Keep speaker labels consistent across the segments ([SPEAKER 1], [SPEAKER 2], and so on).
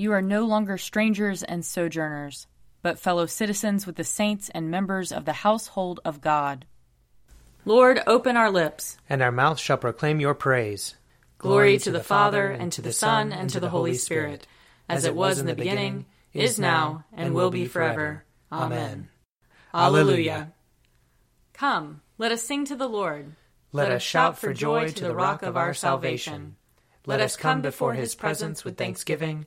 [SPEAKER 1] You are no longer strangers and sojourners, but fellow citizens with the saints and members of the household of God. Lord, open our lips,
[SPEAKER 2] and our mouth shall proclaim your praise.
[SPEAKER 1] Glory to the Father, and to the Son, and to the Holy Spirit, as it was in the beginning, is now, and will be forever. Amen. Alleluia. Come, let us sing to the Lord.
[SPEAKER 2] Let us shout for joy to the rock of our salvation. Let us come before his presence with thanksgiving,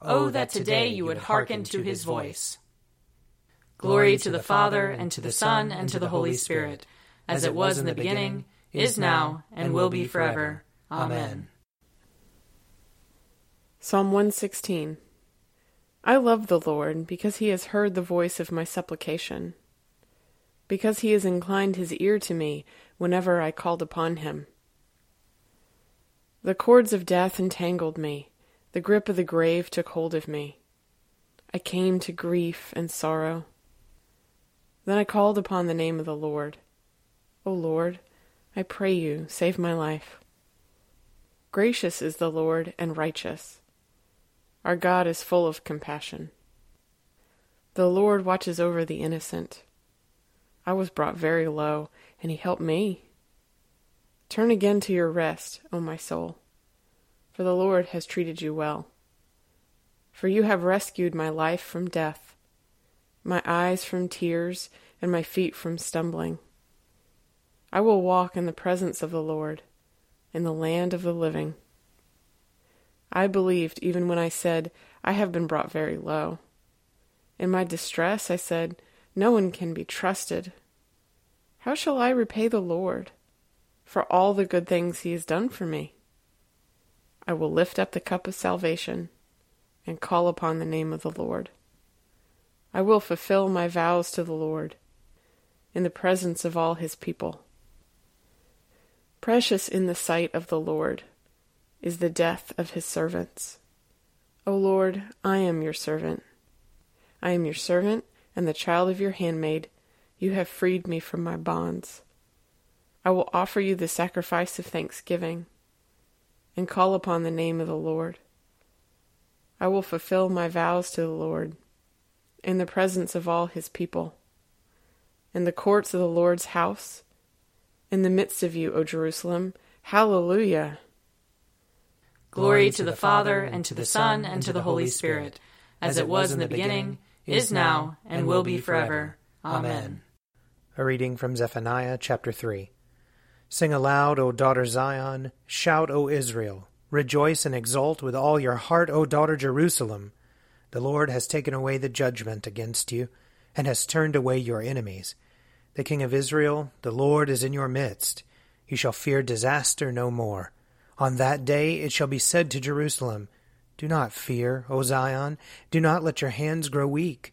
[SPEAKER 2] Oh, oh, that today you would hearken to his voice.
[SPEAKER 1] Glory to the Father, and to the Son, and to the Holy Spirit, as it was in the beginning, is now, and will be forever. Amen.
[SPEAKER 3] Psalm 116 I love the Lord because he has heard the voice of my supplication, because he has inclined his ear to me whenever I called upon him. The cords of death entangled me, the grip of the grave took hold of me. I came to grief and sorrow. Then I called upon the name of the Lord. O Lord, I pray you, save my life. Gracious is the Lord and righteous. Our God is full of compassion. The Lord watches over the innocent. I was brought very low, and he helped me. Turn again to your rest, O my soul, for the Lord has treated you well. For you have rescued my life from death, my eyes from tears, and my feet from stumbling. I will walk in the presence of the Lord, in the land of the living. I believed even when I said, I have been brought very low. In my distress, I said, No one can be trusted. How shall I repay the Lord for all the good things he has done for me? I will lift up the cup of salvation and call upon the name of the Lord. I will fulfill my vows to the Lord in the presence of all his people. Precious in the sight of the Lord is the death of his servants. O Lord, I am your servant. I am your servant and the child of your handmaid. You have freed me from my bonds. I will offer you the sacrifice of thanksgiving and call upon the name of the Lord. I will fulfill my vows to the Lord in the presence of all his people, in the courts of the Lord's house, in the midst of you, O Jerusalem. Hallelujah!
[SPEAKER 1] Glory to the Father, and to the Son, and to the Holy Spirit, as it was in the beginning, is now, and will be forever. Amen.
[SPEAKER 2] A reading from Zephaniah chapter 3. Sing aloud, O daughter Zion, shout, O Israel, rejoice and exult with all your heart, O daughter Jerusalem. The Lord has taken away the judgment against you, and has turned away your enemies. The King of Israel, the Lord, is in your midst. You shall fear disaster no more. On that day it shall be said to Jerusalem, Do not fear, O Zion, do not let your hands grow weak.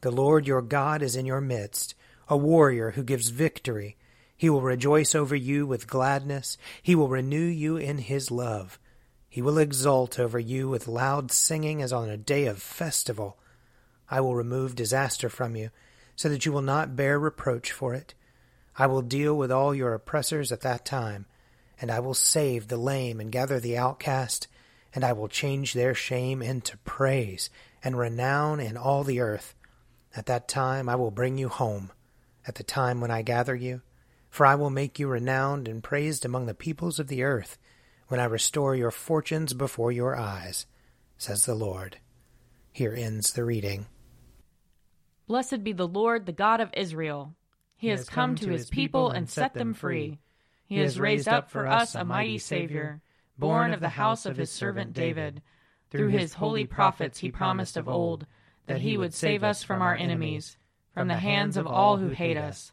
[SPEAKER 2] The Lord your God is in your midst, a warrior who gives victory. He will rejoice over you with gladness, he will renew you in his love. He will exult over you with loud singing as on a day of festival. I will remove disaster from you, so that you will not bear reproach for it. I will deal with all your oppressors at that time and I will save the lame and gather the outcast, and I will change their shame into praise and renown in all the earth. At that time I will bring you home, at the time when I gather you, for I will make you renowned and praised among the peoples of the earth, when I restore your fortunes before your eyes, says the Lord. Here ends the reading.
[SPEAKER 1] Blessed be the Lord, the God of Israel. He, he has come, come to his people and set them free. He has raised up for us a mighty Savior, born of the house of his servant David. Through his holy prophets he promised of old that he would save us from our enemies, from the hands of all who hate us.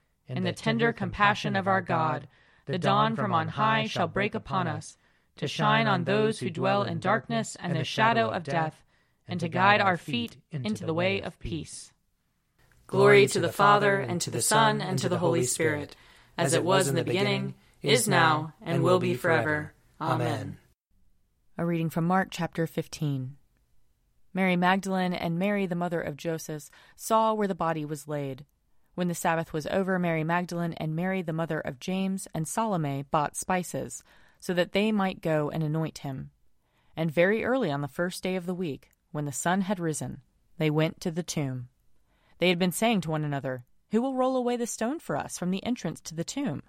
[SPEAKER 1] In the tender compassion of our God, the dawn from on high shall break upon us, to shine on those who dwell in darkness and the shadow of death, and to guide our feet into the way of peace.
[SPEAKER 4] Glory to the Father, and to the Son, and to the Holy Spirit, as it was in the beginning, is now, and will be forever. Amen.
[SPEAKER 1] A reading from Mark chapter 15. Mary Magdalene and Mary, the mother of Joseph, saw where the body was laid. When the Sabbath was over, Mary Magdalene and Mary, the mother of James, and Salome bought spices, so that they might go and anoint him. And very early on the first day of the week, when the sun had risen, they went to the tomb. They had been saying to one another, Who will roll away the stone for us from the entrance to the tomb?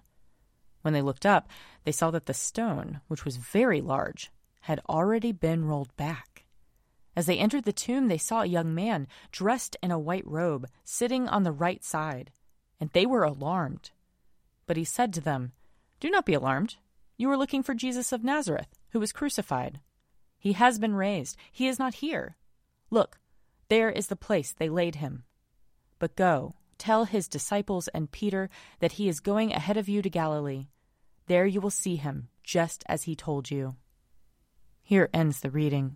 [SPEAKER 1] When they looked up, they saw that the stone, which was very large, had already been rolled back. As they entered the tomb, they saw a young man dressed in a white robe sitting on the right side, and they were alarmed. But he said to them, Do not be alarmed. You are looking for Jesus of Nazareth, who was crucified. He has been raised. He is not here. Look, there is the place they laid him. But go, tell his disciples and Peter that he is going ahead of you to Galilee. There you will see him, just as he told you. Here ends the reading.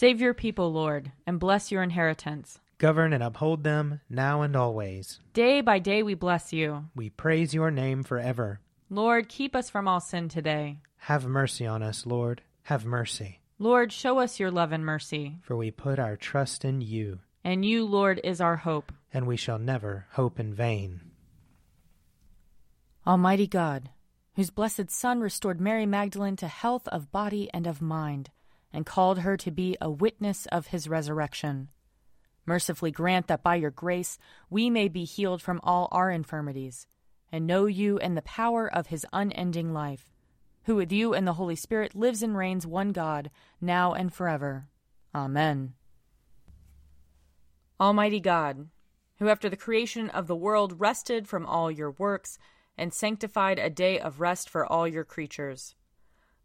[SPEAKER 1] Save your people, Lord, and bless your inheritance.
[SPEAKER 2] Govern and uphold them now and always.
[SPEAKER 1] Day by day we bless you.
[SPEAKER 2] We praise your name forever.
[SPEAKER 1] Lord, keep us from all sin today.
[SPEAKER 2] Have mercy on us, Lord. Have mercy.
[SPEAKER 1] Lord, show us your love and mercy.
[SPEAKER 2] For we put our trust in you.
[SPEAKER 1] And you, Lord, is our hope.
[SPEAKER 2] And we shall never hope in vain.
[SPEAKER 1] Almighty God, whose blessed Son restored Mary Magdalene to health of body and of mind, and called her to be a witness of his resurrection, mercifully grant that by your grace we may be healed from all our infirmities, and know you and the power of his unending life, who with you and the Holy Spirit lives and reigns one God, now and forever. Amen. Almighty God, who after the creation of the world rested from all your works, and sanctified a day of rest for all your creatures.